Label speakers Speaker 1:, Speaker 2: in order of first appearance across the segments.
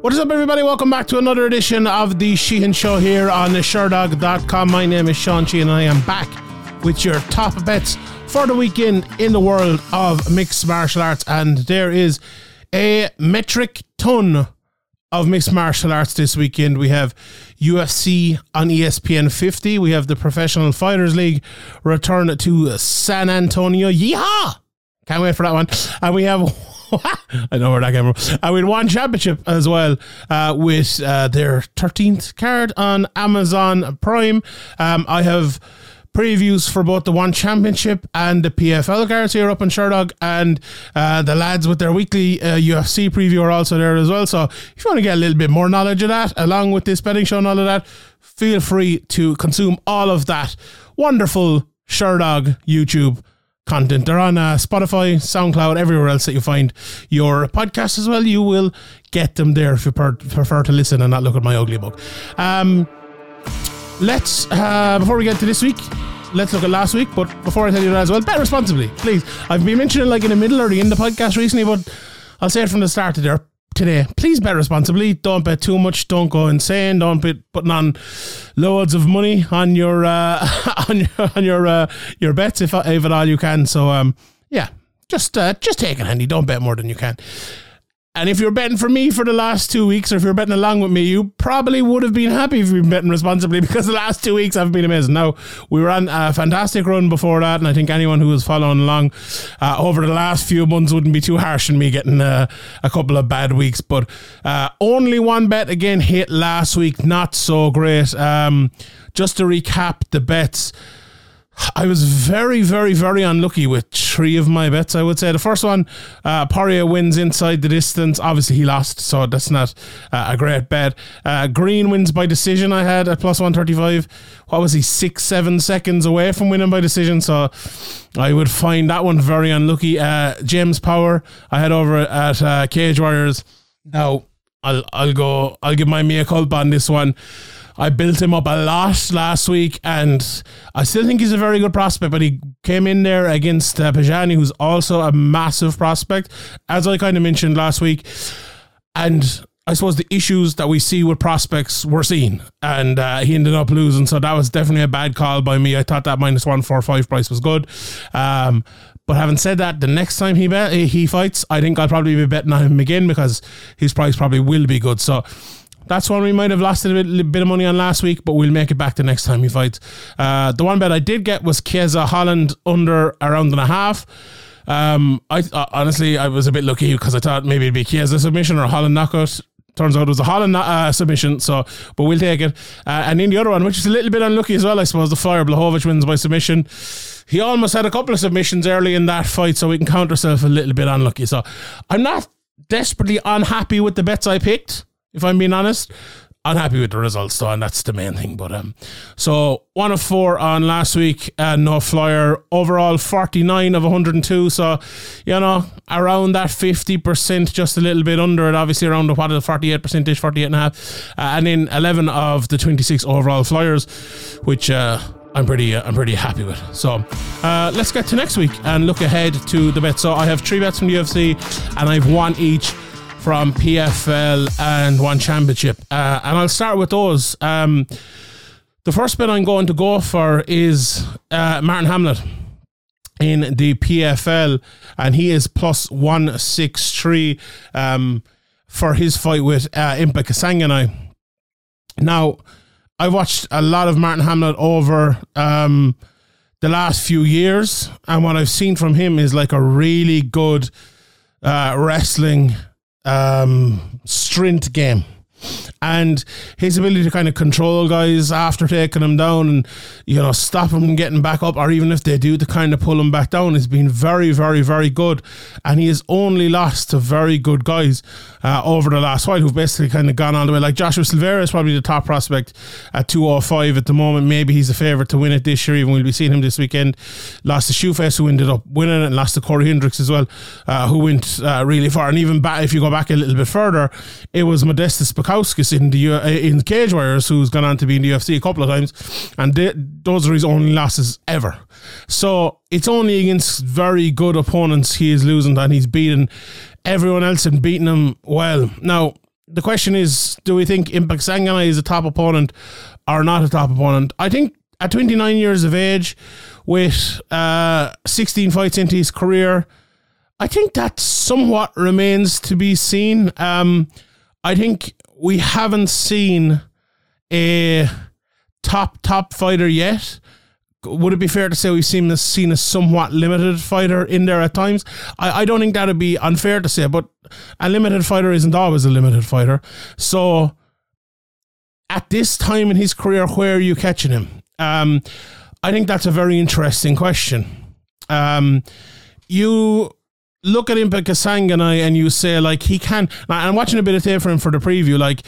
Speaker 1: What is up, everybody? Welcome back to another edition of the Sheehan Show here on Sherdog.com. My name is Sean Sheehan, and I am back with your top bets for the weekend in the world of mixed martial arts. And there is a metric ton of mixed martial arts this weekend. We have UFC on ESPN 50. We have the Professional Fighters League return to San Antonio. Yeehaw! Can't wait for that one. And we have I know where that came from. We had one championship as well uh, with uh, their 13th card on Amazon Prime. Um, I have previews for both the one championship and the PFL cards here up in Sherdog, and uh, the lads with their weekly uh, UFC preview are also there as well. So if you want to get a little bit more knowledge of that, along with this betting show and all of that, feel free to consume all of that wonderful Sherdog YouTube content. They're on uh, Spotify, SoundCloud, everywhere else that you find your podcast as well. You will get them there if you per- prefer to listen and not look at my ugly book. Um, let's, uh, before we get to this week, let's look at last week. But before I tell you that as well, bet responsibly, please. I've been mentioning like in the middle or the end of the podcast recently, but I'll say it from the start of there today. Please bet responsibly. Don't bet too much. Don't go insane. Don't be putting on loads of money on your uh, on your on your uh, your bets if if at all you can. So um yeah, just uh, just take it handy. Don't bet more than you can. And if you're betting for me for the last two weeks, or if you're betting along with me, you probably would have been happy if you've been betting responsibly because the last two weeks have been amazing. Now, we ran a fantastic run before that, and I think anyone who was following along uh, over the last few months wouldn't be too harsh on me getting uh, a couple of bad weeks. But uh, only one bet again hit last week, not so great. Um, just to recap the bets. I was very, very, very unlucky with three of my bets. I would say the first one, uh, Poirier wins inside the distance. Obviously, he lost, so that's not uh, a great bet. Uh, Green wins by decision. I had at plus one thirty five. What was he? Six, seven seconds away from winning by decision. So I would find that one very unlucky. Uh, James Power, I had over at uh, Cage Warriors. Now I'll I'll go. I'll give my mea culpa on this one. I built him up a lot last week, and I still think he's a very good prospect. But he came in there against uh, Panjani, who's also a massive prospect, as I kind of mentioned last week. And I suppose the issues that we see with prospects were seen, and uh, he ended up losing. So that was definitely a bad call by me. I thought that minus one four five price was good. Um, but having said that, the next time he bet, he fights, I think I'll probably be betting on him again because his price probably will be good. So that's one we might have lost a bit, bit, of money on last week, but we'll make it back the next time he fights. Uh, the one bet I did get was Chiesa Holland under a round and a half. Um, I uh, honestly I was a bit lucky because I thought maybe it'd be Chiesa submission or Holland knockout. Turns out it was a Holland uh, submission, so but we'll take it. Uh, and in the other one, which is a little bit unlucky as well, I suppose, the Flyer Blachowicz wins by submission. He almost had a couple of submissions early in that fight, so we can count ourselves a little bit unlucky. So I'm not desperately unhappy with the bets I picked if I'm being honest. Unhappy with the results though, and that's the main thing. But um, so one of four on last week, uh, no flyer. Overall, forty nine of one hundred and two. So you know, around that fifty percent, just a little bit under it. Obviously, around the what is forty eight percent ish, forty eight and a half, uh, and then eleven of the twenty six overall flyers, which. Uh, I'm pretty uh, I'm pretty happy with. So uh, let's get to next week and look ahead to the bets. So I have three bets from the UFC, and I've one each from PFL and one championship. Uh, and I'll start with those. Um, the first bet I'm going to go for is uh, Marthin Hamlet in the PFL, and he is plus 163 um, for his fight with uh, Impa Kasanganay. Now, I've watched a lot of Marthin Hamlet over um, the last few years, and what I've seen from him is like a really good uh, wrestling um, strength game and his ability to kind of control guys after taking them down and you know stop them getting back up or even if they do to kind of pull them back down has been very very very good. And he has only lost to very good guys uh, over the last while who've basically kind of gone all the way. Like Joshua Silveira is probably the top prospect at 205 at the moment. Maybe he's a favourite to win it this year even we'll be seeing him this weekend. Lost to Shoeface who ended up winning and lost to Cory Hendricks as well uh, who went uh, really far. And even back if you go back a little bit further it was Modestas Bukauskas in the uh, in Cage Warriors, who's gone on to be in the UFC a couple of times, and they, those are his only losses ever. So it's only against very good opponents he is losing, and he's beaten everyone else and beating them well. Now the question is, do we think Impa Kasanganay is a top opponent or not a top opponent? I think at 29 years of age, with uh, 16 fights into his career, I think that somewhat remains to be seen. Um, I think we haven't seen a top top fighter yet. Would it be fair to say we've seen a, seen a somewhat limited fighter in there at times? I, I don't think that'd be unfair to say, but a limited fighter isn't always a limited fighter. So at this time in his career, where are you catching him? Um, I think that's a very interesting question. Um, you look at Impa Kasanganay and I and you say like he can. I'm watching a bit of tape for him for the preview, like,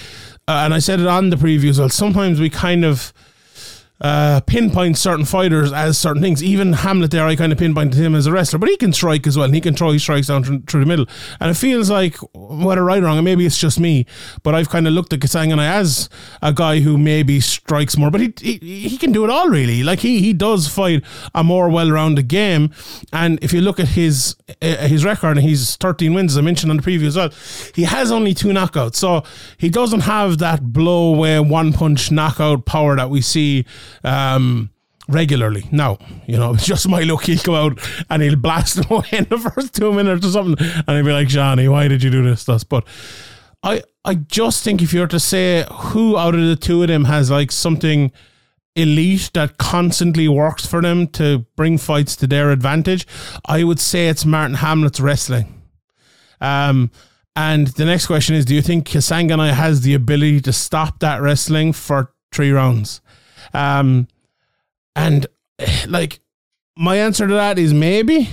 Speaker 1: uh, and I said it on the preview as well. Sometimes we kind of uh, pinpoint certain fighters as certain things. Even Hamlet there, I kind of pinpointed him as a wrestler, but he can strike as well, and he can throw his strikes down through, through the middle. And it feels like, whether right or wrong, and maybe it's just me, but I've kind of looked at Kasanganay as a guy who maybe strikes more, but he, he, he can do it all really. Like he he does fight a more well-rounded game, and if you look at his uh, his record, and he's 13 wins, as I mentioned on the preview as well, he has only two knockouts, so he doesn't have that blow away one punch knockout power that we see um, regularly. Now, you know, it's just my luck. He'll go out and he'll blast away in the first two minutes or something, and he'll be like, Johnny, why did you do this us? But I, I just think if you were to say who out of the two of them has like something elite that constantly works for them to bring fights to their advantage, I would say it's Marthin Hamlet's wrestling. Um, and the next question is, do you think Kasanganay has the ability to stop that wrestling for three rounds? Um, and like my answer to that is maybe.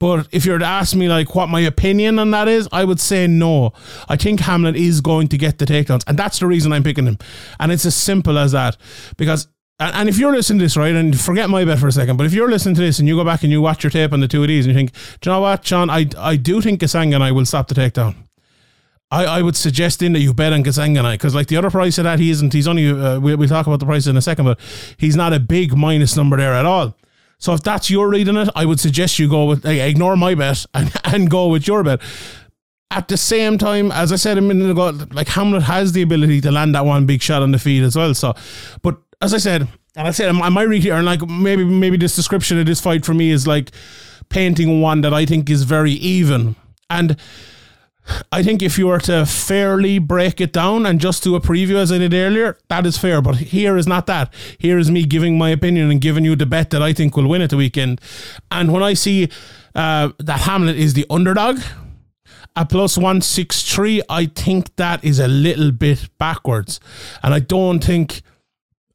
Speaker 1: But if you were to ask me like what my opinion on that is, I would say no. I think Hamlet is going to get the takedowns, and that's the reason I'm picking him. And it's as simple as that. Because and if you're listening to this, right, and forget my bet for a second, but if you're listening to this and you go back and you watch your tape on the two of these and you think, do you know what, John, I, I do think Kasanganay will stop the takedown. I, I would suggest in that you bet on Kasanganay because like the other price of that he isn't. He's only uh, we, we'll talk about the price in a second, but he's not a big minus number there at all. So if that's your reading it, I would suggest you go with ignore my bet and, and go with your bet. At the same time, as I said a minute ago, like Hamlet has the ability to land that one big shot on the feed as well. So, but as I said, and I said I might read here, and like maybe maybe this description of this fight for me is like painting one that I think is very even and I think if you were to fairly break it down and just do a preview as I did earlier, that is fair. But here is not that. Here is me giving my opinion and giving you the bet that I think will win at the weekend. And when I see uh, that Hamlet is the underdog at plus 163, I think that is a little bit backwards. And I don't think.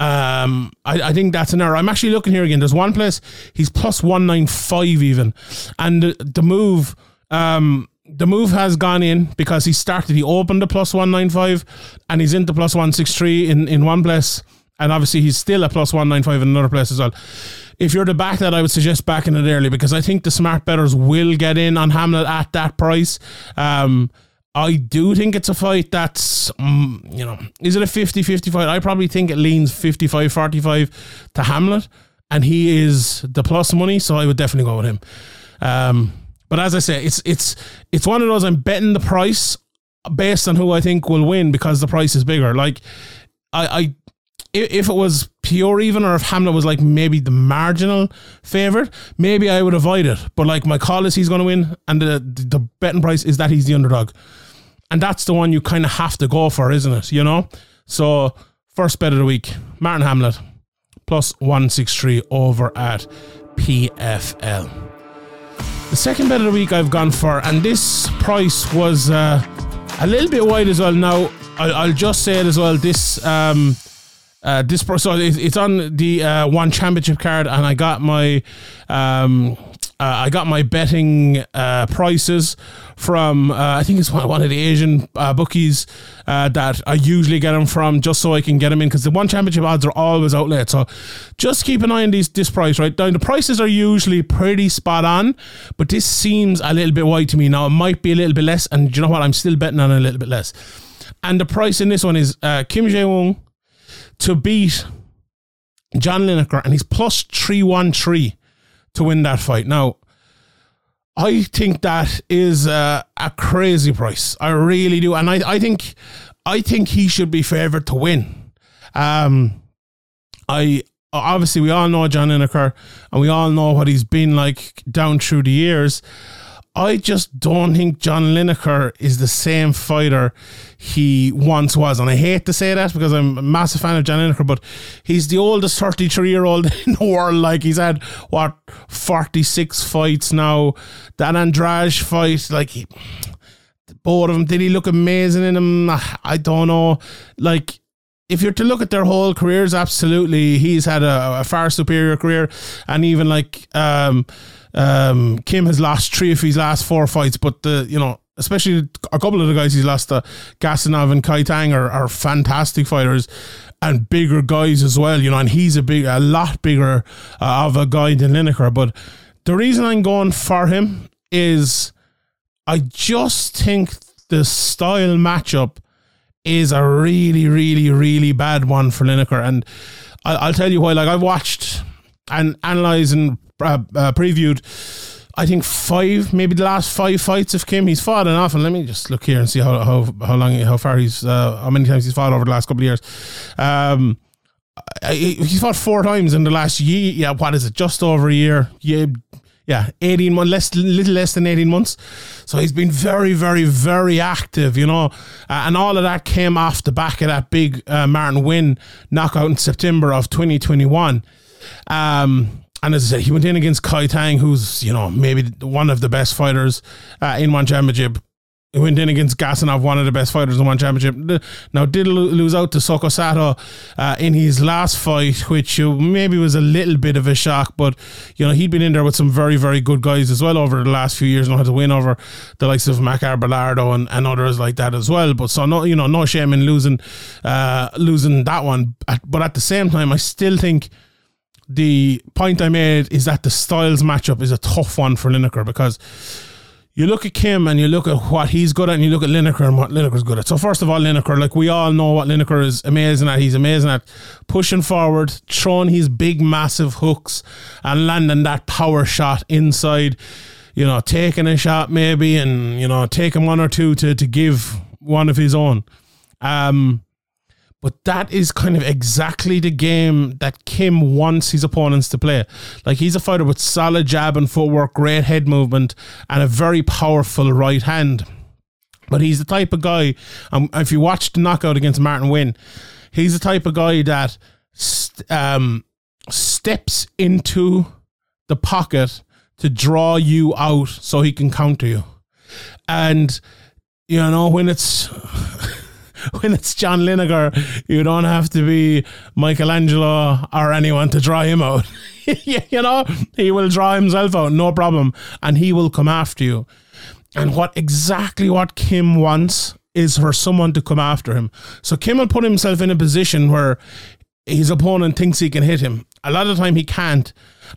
Speaker 1: Um, I, I think that's an error. I'm actually looking here again. There's one place he's plus 195 even. And the, the move. Um, the move has gone in because he started, he opened the plus 195 and he's into plus 163 in, in one place. And obviously, he's still a plus 195 in another place as well. If you're to back that, I would suggest backing it early because I think the smart betters will get in on Hamlet at that price. Um, I do think it's a fight that's, um, you know, is it a 50 50 fight? I probably think it leans 55 45 to Hamlet, and he is the plus money, so I would definitely go with him. Um, but as I say, it's it's it's one of those I'm betting the price based on who I think will win because the price is bigger. Like I, I if it was pure even or if Hamlet was like maybe the marginal favorite, maybe I would avoid it. But like my call is he's going to win, and the the betting price is that he's the underdog, and that's the one you kind of have to go for, isn't it? You know. So first bet of the week, Marthin Hamlet plus one six three over at PFL. The second bet of the week I've gone for, and this price was uh, a little bit wide as well. Now I'll, I'll just say it as well. This um, uh, this so it's on the uh, one championship card, and I got my um, uh, I got my betting uh, prices from uh, I think it's one, of the Asian uh, bookies uh, that I usually get them from, just so I can get them in because the one championship odds are always out late. So just keep an eye on these this price right now. The prices are usually pretty spot on, but this seems a little bit wide to me. Now it might be a little bit less, and you know what? I'm still betting on a little bit less. And the price in this one is uh, Kim Jae Woong to beat John Lineker, and he's plus three one three to win that fight. Now, I think that is uh, a crazy price. I really do. And I, I think I think he should be favoured to win. Um, I obviously we all know John Lineker and we all know what he's been like down through the years. I just don't think John Lineker is the same fighter he once was. And I hate to say that because I'm a massive fan of John Lineker, but he's the oldest 33 year old in the world. Like he's had, what, 46 fights now. That Andrade fight, like, he, both of them, did he look amazing in them? I don't know. Like, if you're to look at their whole careers, absolutely, he's had a, a far superior career, and even like um, um, Kim has lost three of his last four fights, but the you know especially a couple of the guys he's lost, uh, Gasanov and Kai Tang are, are fantastic fighters and bigger guys as well, you know, and he's a big, a lot bigger uh, of a guy than Lineker. But the reason I'm going for him is I just think the style matchup is a really, really, really bad one for Lineker. And I, will tell you why. Like I've watched and analysed and uh, uh, previewed. I think five, maybe the last five fights of Kim. He's fought enough, and let me just look here and see how how, how long, how far he's, uh, how many times he's fought over the last couple of years. Um, he's fought four times in the last year. Yeah, what is it? Just over a year. Yeah, yeah, 18 months, less, little less than 18 months. So he's been very, very, very active, you know. Uh, and all of that came off the back of that big uh, Martin Nguyen knockout in September of 2021. Um, and as I said, he went in against Kai Tang, who's, you know, maybe one of the best fighters uh, in one championship he went in against Gasanov, one of the best fighters in one championship. Now, did lose out to Sokosato uh, in his last fight, which uh, maybe was a little bit of a shock, but you know he'd been in there with some very, very good guys as well over the last few years, and had to win over the likes of Macar Belardo and, and others like that as well. But so no, you know, no shame in losing, uh, losing that one. But at the same time, I still think the point I made is that the styles matchup is a tough one for Lineker because you look at Kim and you look at what he's good at, and you look at Lineker and what Lineker's good at. So first of all, Lineker, like we all know what Lineker is amazing at. He's amazing at pushing forward, throwing his big, massive hooks, and landing that power shot inside. You know, taking a shot maybe, and you know, taking one or two to to give one of his own. Um, but that is kind of exactly the game that Kim wants his opponents to play. Like he's a fighter with solid jab and footwork, great head movement, and a very powerful right hand. But he's the type of guy, um, if you watch the knockout against Martin Nguyen, he's the type of guy that st- um, steps into the pocket to draw you out so he can counter you. And, you know, when it's. when it's John Lineker, you don't have to be Michelangelo or anyone to draw him out. you know, he will draw himself out, no problem, and he will come after you. And what exactly what Kim wants is for someone to come after him. So Kim will put himself in a position where his opponent thinks he can hit him. A lot of the time he can't,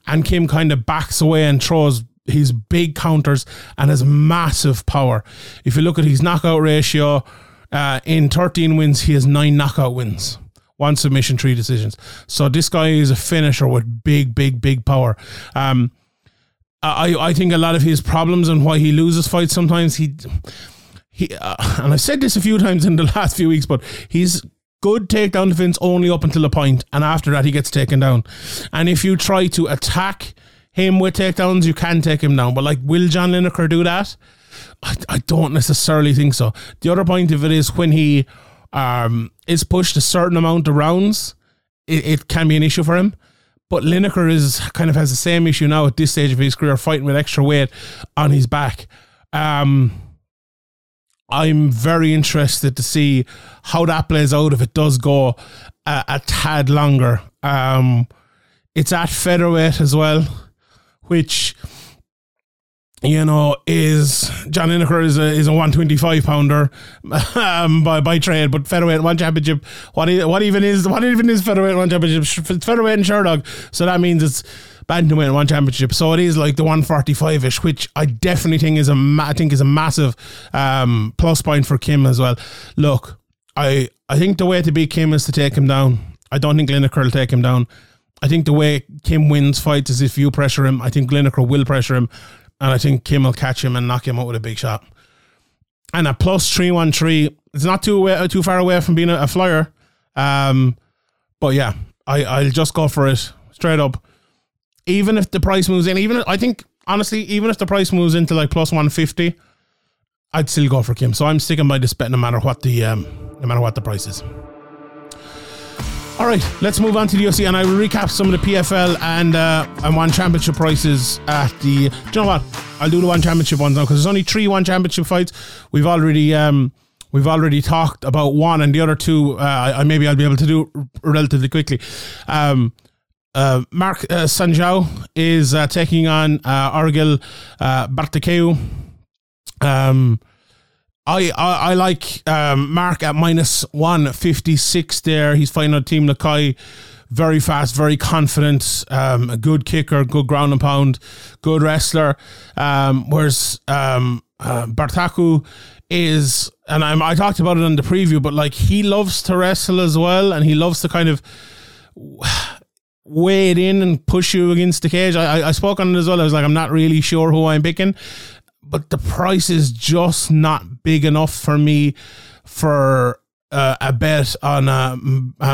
Speaker 1: and Kim kind of backs away and throws his big counters and his massive power. If you look at his knockout ratio uh, in 13 wins, he has nine knockout wins, one submission, three decisions. So this guy is a finisher with big, big, big power. Um, I, I think a lot of his problems and why he loses fights sometimes he he uh, and I've said this a few times in the last few weeks, but he's good takedown defense only up until a point, and after that he gets taken down. And if you try to attack him with takedowns, you can take him down. But like, will John Lineker do that? I, I don't necessarily think so. The other point of it is when he um, is pushed a certain amount of rounds, it, it can be an issue for him. But Lineker is kind of has the same issue now at this stage of his career, fighting with extra weight on his back. Um, I'm very interested to see how that plays out if it does go a, a tad longer. Um, it's at featherweight as well, which you know, is John Lineker is a is a one twenty five pounder um, by by trade, but featherweight one championship. What what even is what even is featherweight one championship? Featherweight and Sherdog, so that means it's bantamweight one championship. So it is like the one forty five ish, which I definitely think is a I think is a massive um, plus point for Kim as well. Look, I I think the way to beat Kim is to take him down. I don't think Lineker will take him down. I think the way Kim wins fights is if you pressure him. I think Lineker will pressure him and I think Kim will catch him and knock him out with a big shot. and a plus three one three. It's not too away, too far away from being a, a flyer. Um, but yeah, I I'll just go for it straight up. Even if the price moves in, even I think honestly, even if the price moves into like plus one fifty, I'd still go for Kim. So I'm sticking by this bet no matter what the um, no matter what the price is. All right, let's move on to the UFC, and I will recap some of the PFL and uh, and one championship prices at the. Do you know what? I'll do the one championship ones now because there's only three one championship fights. We've already um, we've already talked about one, and the other two, uh, I, maybe I'll be able to do relatively quickly. Um, uh, Mark uh, Sanjao is uh, taking on uh, Argil uh, Bartakeu. Um, I, I, I like um, Mark at minus 156 there. He's fighting a Team Nakai. Very fast, very confident, um, a good kicker, good ground and pound, good wrestler. Um, whereas um, uh, Bartaku is, and I'm, I talked about it in the preview, but like he loves to wrestle as well, and he loves to kind of wade in and push you against the cage. I, I, I spoke on it as well. I was like, I'm not really sure who I'm picking but the price is just not big enough for me for uh, a bet on uh,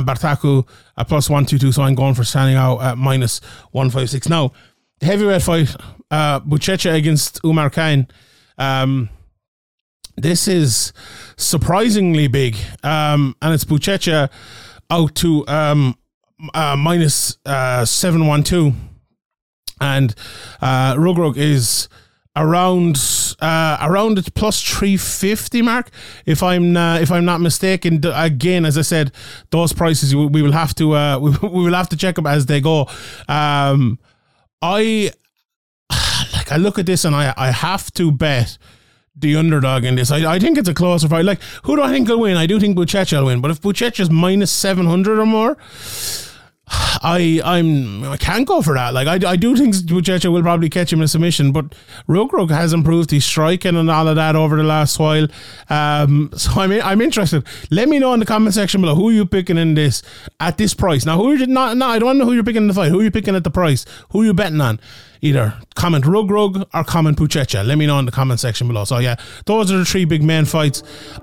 Speaker 1: Bartaku at plus 122. So I'm going for standing out at minus 156. Now, the heavyweight fight, uh, Buchecha against Oumar Kane. Um, this is surprisingly big. Um, and it's Buchecha out to um, uh, minus, uh, 712. And uh, Reug Reug is around uh, around the plus 350 mark if i'm uh, if i'm not mistaken again as i said those prices we will have to uh, we, will have to check them as they go um, i like i look at this and i i have to bet the underdog in this. I, I think it's a closer fight. Like, who do I think will win? I do think Buchecha will win, but if Buchecha's minus 700 or more, I I'm I can't go for that. Like I, I do think Buchecha will probably catch him in submission, but Reug Reug has improved his striking and all of that over the last while. Um, so I'm I'm interested. Let me know in the comment section below who you picking in this at this price. Now who you not no I don't know who you're picking in the fight. Who are you picking at the price? Who are you betting on? Either comment Reug Reug or comment Buchecha. Let me know in the comment section below. So yeah, those are the three big main fights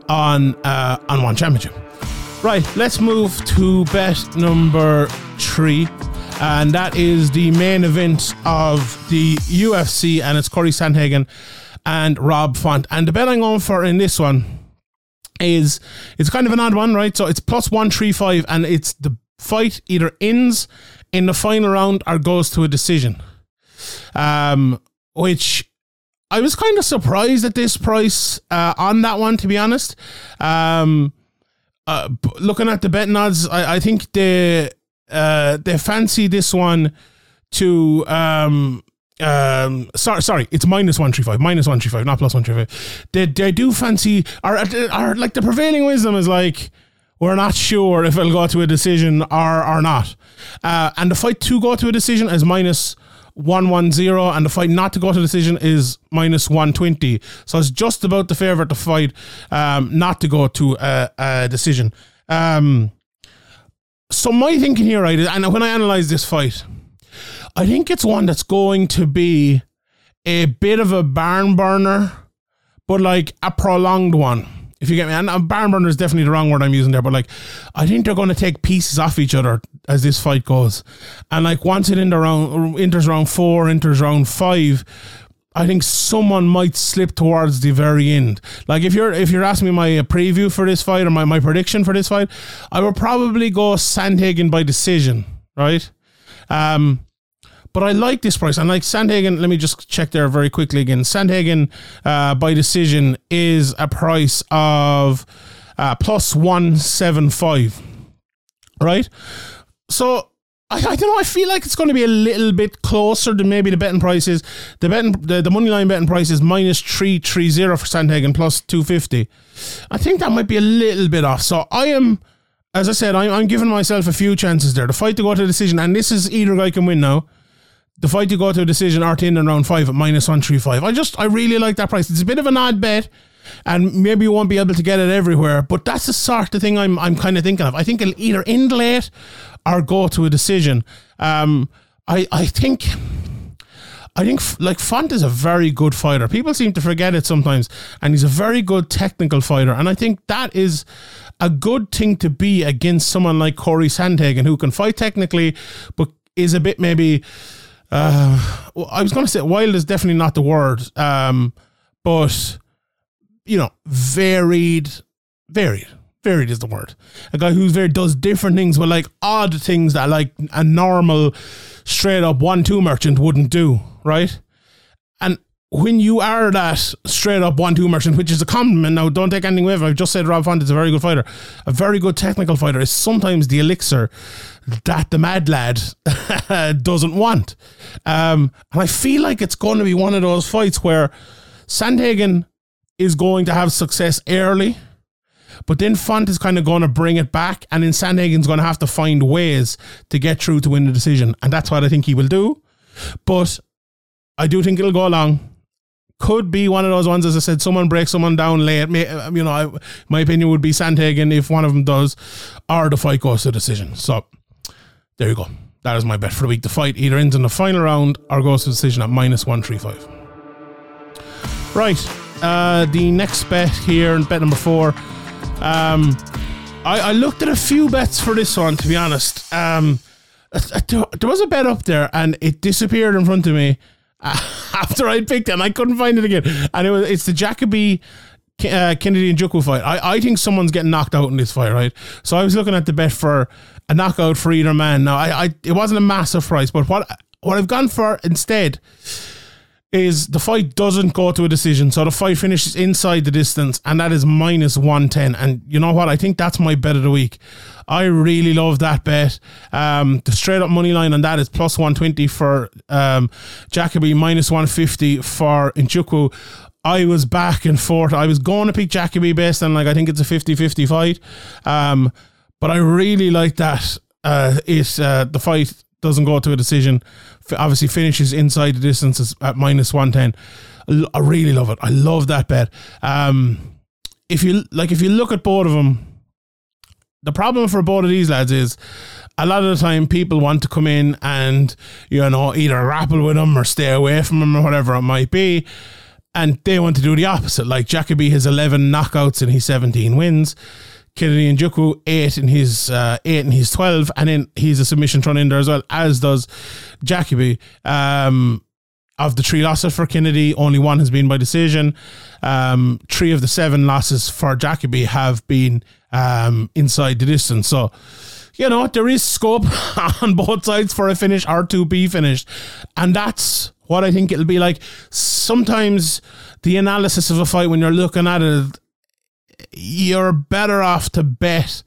Speaker 1: on uh, on one championship. Right, let's move to bet number three. And that is the main event of the UFC, and it's Cory Sandhagen and Rob Font. And the bet I'm going for in this one is it's kind of an odd one, right? So it's plus one three five, and it's the fight either ends in the final round or goes to a decision. Um, which I was kind of surprised at this price uh, on that one, to be honest. Um, uh, looking at the betting odds, I, I think they uh, they fancy this one to um um sorry sorry it's minus 135 minus 135 not plus 135 they, they do fancy or, or like the prevailing wisdom is like we're not sure if it'll go to a decision or or not. Uh, and the fight to go to a decision is minus 110 and the fight not to go to decision is minus 120 so it's just about the favorite to fight um, not to go to a, a decision. Um, so my thinking here right and when i analyze this fight i think it's one that's going to be a bit of a barn burner but like a prolonged one if you get me, and uh, barn burner is definitely the wrong word I'm using there, but like, I think they're going to take pieces off each other as this fight goes, and like once it into round enters round four, enters round five, I think someone might slip towards the very end. Like if you're if you're asking me my preview for this fight or my, my prediction for this fight, I would probably go Sandhagen by decision, right? Um, but I like this price. And like Sandhagen, let me just check there very quickly again. Sandhagen uh, by decision is a price of uh, plus 175. Right? So I, I, don't know. I feel like it's going to be a little bit closer than maybe the betting prices. The betting, the, the money line betting price is minus three three zero for Sandhagen plus two fifty. I think that might be a little bit off. So I am, as I said, I'm, giving myself a few chances there. The fight to go to a decision, and this is either guy can win now the fight to go to a decision or in and round five at minus 135. I just, I really like that price. It's a bit of an odd bet and maybe you won't be able to get it everywhere, but that's the sort of thing I'm, I'm kind of thinking of. I think it'll either end late or go to a decision. Um, I, I think, I think like Font is a very good fighter. People seem to forget it sometimes, and he's a very good technical fighter. And I think that is a good thing to be against someone like Cory Sandhagen, who can fight technically, but is a bit maybe. Uh, I was going to say wild is definitely not the word, um, but you know, varied, varied, varied is the word. A guy who's very does different things, but like odd things that like a normal, straight up one two merchant wouldn't do, right? When you are that straight up one two merchant, which is a compliment. Now, don't take anything away. I've just said Rob Font is a very good fighter, a very good technical fighter. Is sometimes the elixir that the mad lad doesn't want. Um, and I feel like it's going to be one of those fights where Sandhagen is going to have success early. But then Font is kind of going to bring it back, and then Sandhagen's going to have to find ways to get through to win the decision. And that's what I think he will do. But I do think it'll go along could be one of those ones, as I said, someone breaks someone down late. May, you know, I, my opinion would be Sandhagen if one of them does, or the fight goes to decision. So there you go. That is my bet for the week. The fight either ends in the final round or goes to decision at minus 135. Right. Uh, the next bet here, and bet number four. Um, I, I, looked at a few bets for this one, to be honest. Um, there was a bet up there and it disappeared in front of me after I picked it, and I couldn't find it again. And it was it's the Jacoby uh, Kennedy Nzechukwu fight. I, I think someone's getting knocked out in this fight, right? So I was looking at the bet for a knockout for either man. Now I, I it wasn't a massive price, but what what I've gone for instead is the fight doesn't go to a decision. So the fight finishes inside the distance, and that is minus 110. And you know what? I think that's my bet of the week. I really love that bet. Um, the straight up money line on that is plus 120 for um, Jacoby, minus 150 for Nzechukwu. I was back and forth. I was going to pick Jacoby based on, like, I think it's a 50 50 fight. Um, but I really like that. Uh, it, uh, the fight doesn't go to a decision. Obviously, finishes inside the distance at minus 110. I really love it. I love that bet. Um, if you like, if you look at both of them, the problem for both of these lads is a lot of the time people want to come in and you know either grapple with them or stay away from them or whatever it might be and they want to do the opposite like Jacoby has 11 knockouts and he's 17 wins Kennedy Nzechukwu 8 in his uh, 8 in his 12 and then he's a submission thrown in there as well as does Jacoby um, of the three losses for Kennedy, only one has been by decision. Um, three of the seven losses for Jacoby have been um, inside the distance. So, you know, there is scope on both sides for a finish or to be finished. And that's what I think it'll be like. Sometimes the analysis of a fight, when you're looking at it, you're better off to bet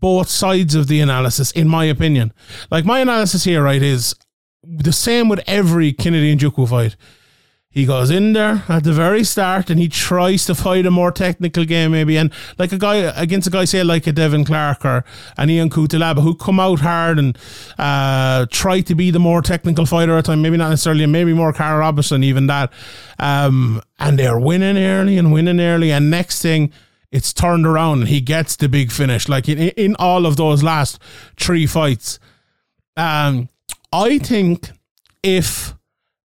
Speaker 1: both sides of the analysis, in my opinion. Like, my analysis here, right, is the same with every Kennedy Nzechukwu fight. He goes in there at the very start and he tries to fight a more technical game, maybe. And like a guy against a guy, say like a Devin Clark or an Ian Cutelaba, who come out hard and uh, try to be the more technical fighter at time. Maybe not necessarily, maybe more Karl Roberson, even that. Um, and they're winning early and winning early. And next thing, it's turned around and he gets the big finish. Like in, in all of those last three fights. Um, I think if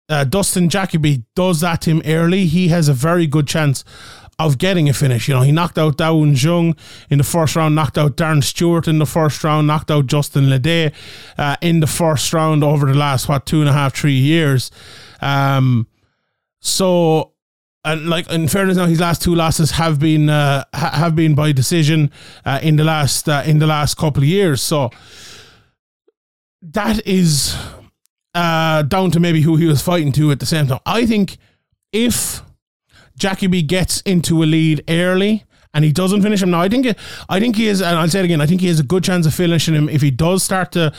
Speaker 1: uh, Dustin Jacoby does that to him early, he has a very good chance of getting a finish. You know, he knocked out Dao Jung in the first round, knocked out Darren Stewart in the first round, knocked out Justin Ledet uh, in the first round over the last, what, two and a half, three years. Um, so, and like in fairness, now his last two losses have been uh, ha- have been by decision uh, in the last uh, in the last couple of years. So, that is uh, down to maybe who he was fighting to at the same time. I think if Jacoby gets into a lead early and he doesn't finish him now, I think I think he is, and I'll say it again, I think he has a good chance of finishing him if he does start to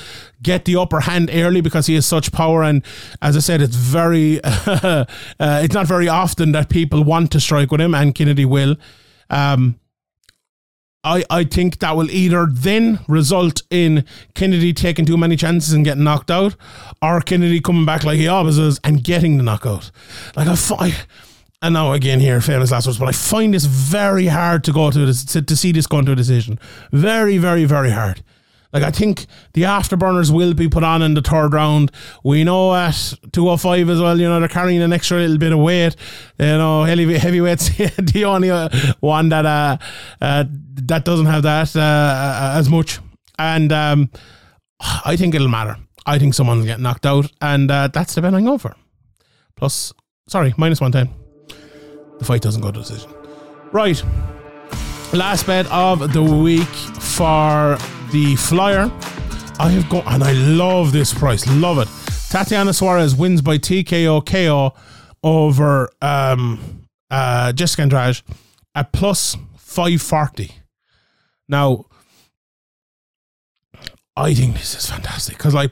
Speaker 1: get the upper hand early because he has such power. And as I said, it's very, uh, it's not very often that people want to strike with him, and Kennedy will. Um, I, I think that will either then result in Kennedy taking too many chances and getting knocked out, or Kennedy coming back like he always is and getting the knockout. Like I, find, and now again here, famous last words, but I find this very hard to go to this, to, to see this going to a decision. Very, very, very hard. Like I think the afterburners will be put on in the third round. We know at 205 as well, you know, they're carrying an extra little bit of weight. You know, heavy heavyweights the only uh, one that uh, uh, that doesn't have that uh, uh, as much. And um, I think it'll matter. I think someone's get knocked out, and uh, that's the bet I'm going for. Plus, sorry, minus 110. The fight doesn't go to decision. Right. Last bet of the week for the flyer. I have got, and I love this price. Love it. Tatiana Suarez wins by TKO KO over um, uh, Jessica Andrade at plus 540. Now, I think this is fantastic because, like,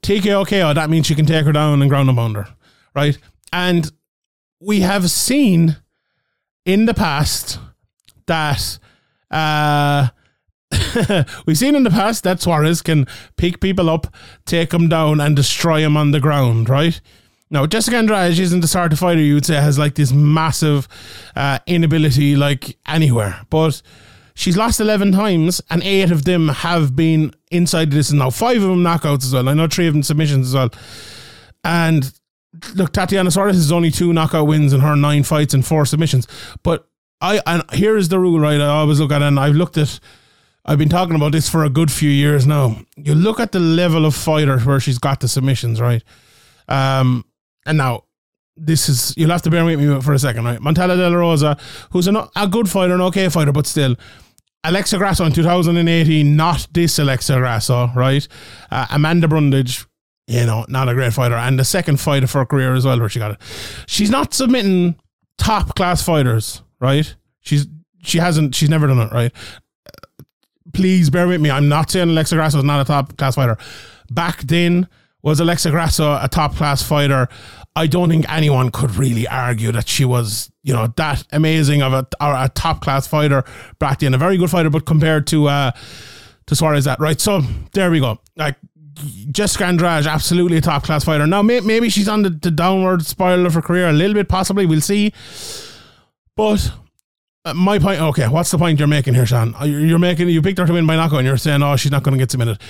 Speaker 1: TKO KO, that means you can take her down and ground and pound her, right? And we have seen in the past that uh, we've seen in the past that Suarez can pick people up, take them down, and destroy them on the ground, right? Now, Jessica Andrade isn't the sort of fighter you would say has like this massive uh, inability like anywhere, but she's lost 11 times and eight of them have been inside this now five of them knockouts as well. I know three of them submissions as well. And look tatiana suarez has only two knockout wins in her nine fights and four submissions. But i and here is the rule right i always look at it and i've looked at I've been talking about this for a good few years now. You look at the level of fighter where she's got the submissions, right? Um, and now this is you'll have to bear with me for a second, right? Montana De La Rosa, who's an, a good fighter, an okay fighter, but still. Alexa Grasso in 2018, not this Alexa Grasso, right? Uh, Amanda Brundage, you know, not a great fighter, and the second fight of her career as well, where she got it. She's not submitting top class fighters, right? She's she hasn't, she's never done it, right? Please bear with me. I'm not saying Alexa Grasso is not a top class fighter. Back then, was Alexa Grasso a top class fighter? I don't think anyone could really argue that she was, you know, that amazing of a, a top class fighter back then. A very good fighter, but compared to uh, to Suarez, that right. So there we go. Like Jessica Andrade, absolutely a top class fighter. Now may, maybe she's on the, the downward spiral of her career a little bit, possibly. We'll see. But uh, my point. Okay, what's the point you're making here, Sean? Uh, you're making you picked her to win by knockout, and you're saying, "Oh, she's not going to get submitted."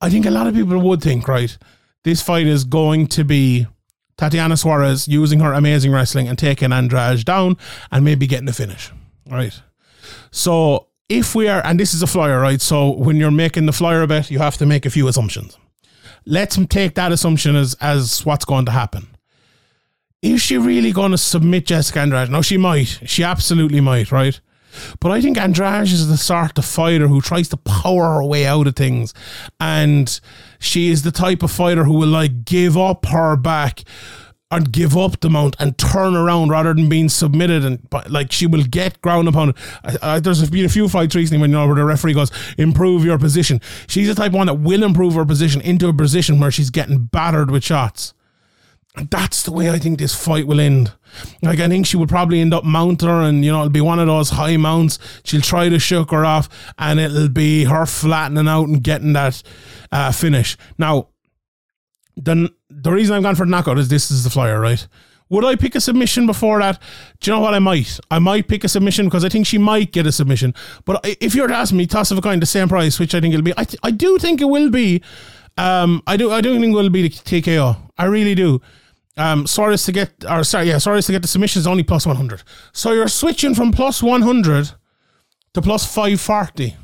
Speaker 1: I think a lot of people would think, right? This fight is going to be Tatiana Suarez using her amazing wrestling and taking Andrade down, and maybe getting a finish, right? So if we are, and this is a flyer, right? So when you're making the flyer bet, you have to make a few assumptions. Let's take that assumption as as what's going to happen is she really going to submit Jessica Andrade? No, she might. She absolutely might, right? But I think Andrade is the sort of fighter who tries to power her way out of things. And she is the type of fighter who will like give up her back and give up the mount and turn around rather than being submitted and like she will get ground upon it. there's been a few fights recently when you know where the referee goes improve your position. She's the type one that will improve her position into a position where she's getting battered with shots. That's the way I think this fight will end. Like I think she will probably end up mounting her, and you know it'll be one of those high mounts. She'll try to shook her off, and it'll be her flattening out and getting that uh, finish. Now, the the reason I've gone for knockout is this is the flyer, right? Would I pick a submission before that? Do you know what I might? I might pick a submission because I think she might get a submission. But if you were to ask me, toss of a coin, the same price, which I think it'll be, I, th- I do think it will be. Um, I do. I don't think it will be the TKO. I really do. Um, Suarez to get, or sorry, yeah, Suarez to get the submission is only plus 100. So you're switching from plus 100 to plus 540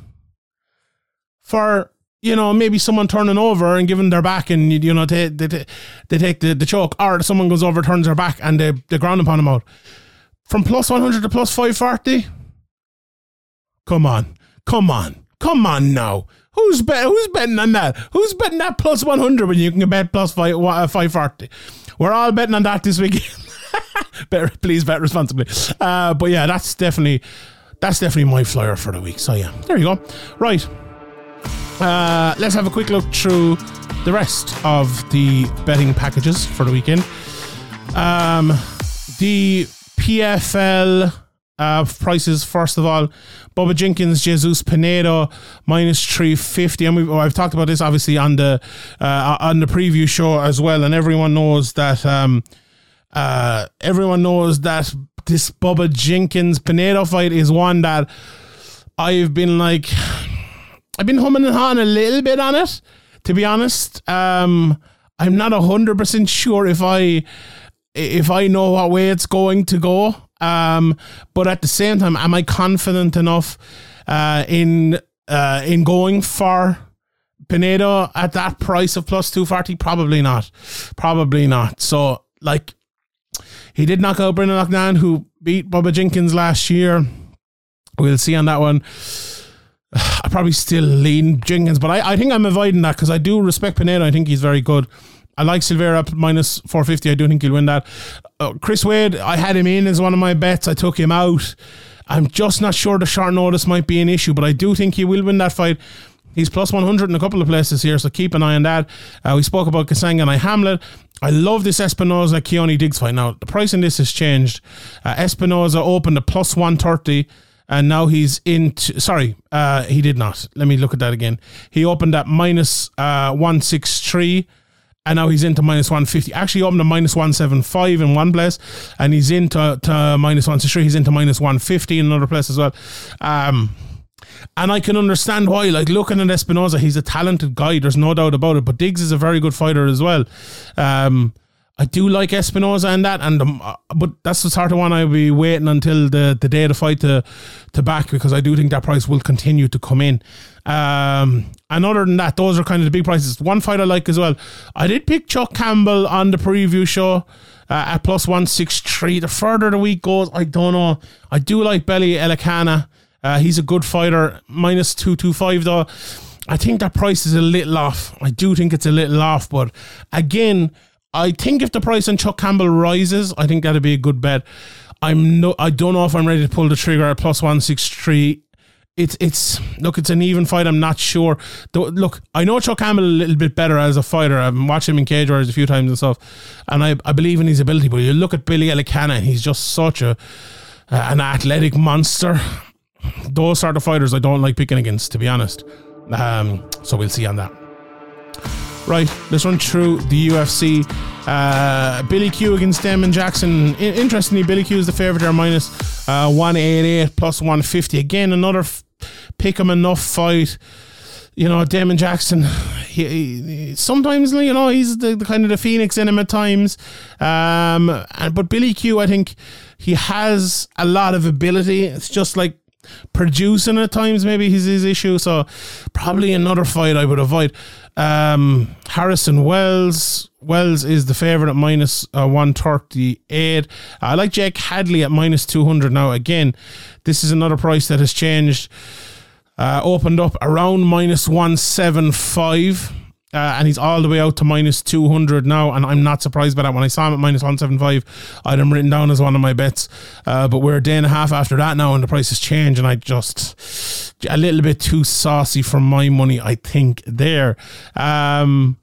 Speaker 1: for, you know, maybe someone turning over and giving their back and, you know, they, they, they take the, the choke, or someone goes over, turns their back, and they, they ground upon them out. From plus 100 to plus 540? Come on. Come on. Come on now. Who's bet, Who's betting on that? Who's betting that plus 100 when you can bet plus 5, 540? We're all betting on that this weekend. Better, please bet responsibly. Uh, but yeah, that's definitely that's definitely my flyer for the week. So yeah, there you go. Right. Uh, let's have a quick look through the rest of the betting packages for the weekend. Um, the PFL uh, prices, first of all, Bubba Jenkins, Jesus Pinedo, minus 350. And we oh, I've talked about this obviously on the uh, on the preview show as well. And everyone knows that um, uh, everyone knows that this Bubba Jenkins Pinedo fight is one that I've been like I've been humming and hawing a little bit on it, to be honest. Um, I'm not hundred percent sure if I if I know what way it's going to go. Um, but at the same time, am I confident enough uh, in uh, in going for Pinedo at that price of plus two forty? Probably not. Probably not. So like he did knock out Brendan Loughnane, who beat Bubba Jenkins last year. We'll see on that one. I probably still lean Jenkins, but I, I think I'm avoiding that because I do respect Pinedo. I think he's very good. I like Silveira up minus 450. I do think he'll win that. Uh, Chris Wade, I had him in as one of my bets. I took him out. I'm just not sure the short notice might be an issue, but I do think he will win that fight. He's plus 100 in a couple of places here, so keep an eye on that. Uh, we spoke about Kasanganay Hamlet. I love this Espinoza Keoni Diggs fight. Now, the price in this has changed. Uh, Espinoza opened at plus 130 and now he's into sorry uh he did not let me look at that again he opened at minus uh 163 and now he's into minus 150 actually opened at minus 175 in one place and he's into to minus 163 he's into minus 150 in another place as well um and I can understand why. Like looking at Espinoza, he's a talented guy. There's no doubt about it. But Diggs is a very good fighter as well. Um, I do like Espinoza and that, and um, uh, but that's the sort of one I'll be waiting until the, the day of the fight to to back because I do think that price will continue to come in. Um, and other than that, those are kind of the big prices. One fight I like as well. I did pick Chuck Campbell on the preview show uh, at plus one six three. The further the week goes, I don't know. I do like Belly Elikana. Uh, he's a good fighter. Minus two two five though. I think that price is a little off. I do think it's a little off, but again I think if the price on Chuck Campbell rises, I think that'd be a good bet. I'm no, I don't know if I'm ready to pull the trigger at plus one six three. It's it's look, it's an even fight. I'm not sure. Though, look, I know Chuck Campbell a little bit better as a fighter. I've watched him in Cage Warriors a few times and stuff, and I, I believe in his ability. But you look at Billy Elikana, he's just such a uh, an athletic monster. Those sort of fighters I don't like picking against, to be honest. Um, so we'll see on that. Right, let's run through the UFC. Uh, Billy Q against Damon Jackson. I- interestingly, Billy Q is the favourite there, minus, uh, 188 plus 150. Again, another f- pick him enough fight. You know, Damon Jackson, he, he, sometimes, you know, he's the, the, kind of the phoenix in him at times. Um, and, but Billy Q, I think he has a lot of ability. It's just like producing at times, maybe he's his issue. So probably another fight I would avoid. Um, Harrison Wells. Wells is the favourite at minus, uh, 138. I like Jake Hadley at minus 200 now. Again, this is another price that has changed. Uh, opened up around minus 175. Uh, and he's all the way out to minus 200 now. And I'm not surprised by that. When I saw him at minus 175, I had him written down as one of my bets. Uh, but we're a day and a half after that now, and the price has changed. And I just, a little bit too saucy for my money, I think, there. Um,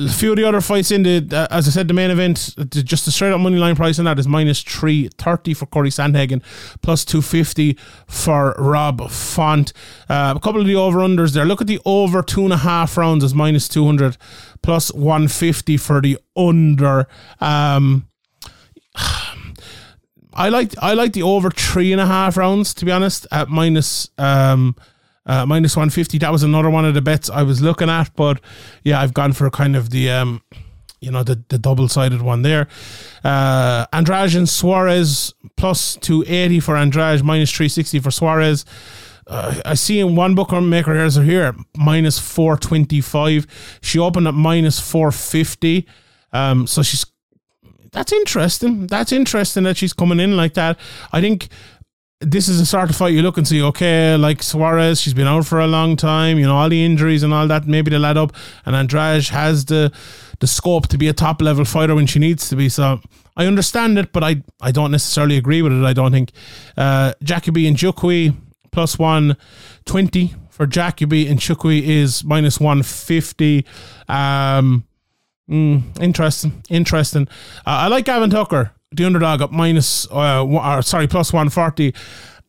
Speaker 1: a few of the other fights in the, uh, as I said, the main event, just the straight up money line price on that is minus 330 for Cory Sandhagen, plus 250 for Rob Font. Uh, a couple of the over unders there. Look at the over two and a half rounds as minus 200, plus 150 for the under. Um, I like I like the over three and a half rounds to be honest at minus um uh, minus 150. That was another one of the bets I was looking at, but yeah, I've gone for kind of the um, you know, the, the double sided one there. Uh, Andrade and Suarez plus 280 for Andrade, minus 360 for Suarez. Uh, I see in one bookmaker here, here minus 425. She opened at minus 450. Um, so she's that's interesting. That's interesting that she's coming in like that. I think this is a sort of fight you look and see, okay, like Suarez, she's been out for a long time, you know, all the injuries and all that, maybe they led up. And Andrade has the the scope to be a top level fighter when she needs to be. So I understand it, but I, I don't necessarily agree with it, I don't think. Uh, Jacoby and Nzechukwu plus 120 for Jacoby and Nzechukwu is minus 150. Um, mm, interesting, interesting. Uh, I like Gavin Tucker the underdog at minus, uh, or sorry, plus 140.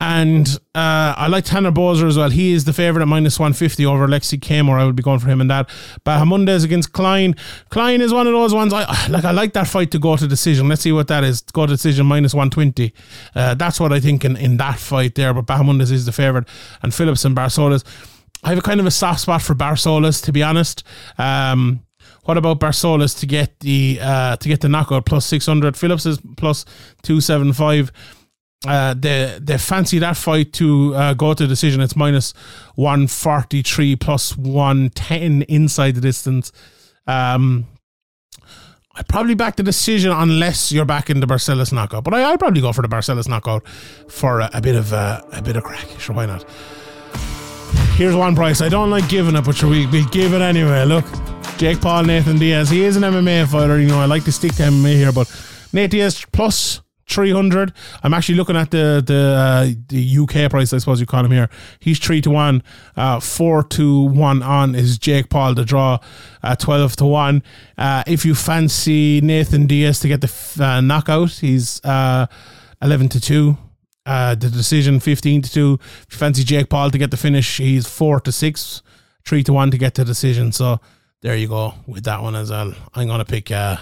Speaker 1: And uh, I like Tanner Boser as well. He is the favourite at minus 150 over Alexei Camur. I would be going for him in that. Bahamondes against Klein. Klein is one of those ones. I like. I like that fight to go to decision. Let's see what that is. Go to decision minus 120. Uh, that's what I think in, in that fight there. But Bahamondes is the favourite. And Phillips and Barcelos. I have a kind of a soft spot for Barcelos, to be honest. Um, what about Barcelos to get the uh, to get the knockout plus six hundred? Phillips is plus two seven five. Uh, they they fancy that fight to uh, go to decision. It's minus one forty three plus one ten inside the distance. Um, I'd probably back the decision unless you're back in the Barcelos knockout. But I, I'd probably go for the Barcelos knockout for a, a bit of uh, a bit of crack. Sure, why not? Here's one price. I don't like giving it, but we, we give it anyway. Look, Jake Paul, Nathan Diaz. He is an MMA fighter. You know, I like to stick to MMA here, but Nate Diaz plus 300. I'm actually looking at the the uh, the UK price, I suppose you call him here. He's 3 to 1. Uh, 4 to 1 on is Jake Paul to draw uh, 12 to 1. Uh, if you fancy Nathan Diaz to get the f- uh, knockout, he's uh, 11 to 2. Uh, the decision 15 to 2. If you fancy Jake Paul to get the finish, he's 4 to 6. 3 to 1 to get the decision. So there you go with that one as well. I'm going to pick. Uh,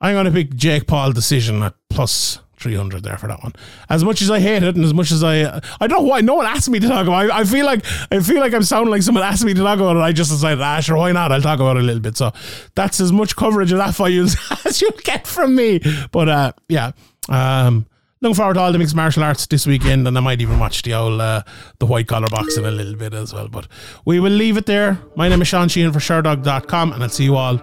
Speaker 1: I'm going to pick Jake Paul decision at plus 300 there for that one. As much as I hate it and as much as I I don't know why no one asked me to talk about it. I, I feel like I feel like I'm sounding like someone asked me to talk about it. I just decided, ah, sure, why not? I'll talk about it a little bit. So that's as much coverage of that fight as you'll get from me. But uh, yeah. Um, looking forward to all the mixed martial arts this weekend, and I might even watch the old uh, the white collar boxing a little bit as well. But we will leave it there. My name is Sean Sheehan for Sherdog.com, and I'll see you all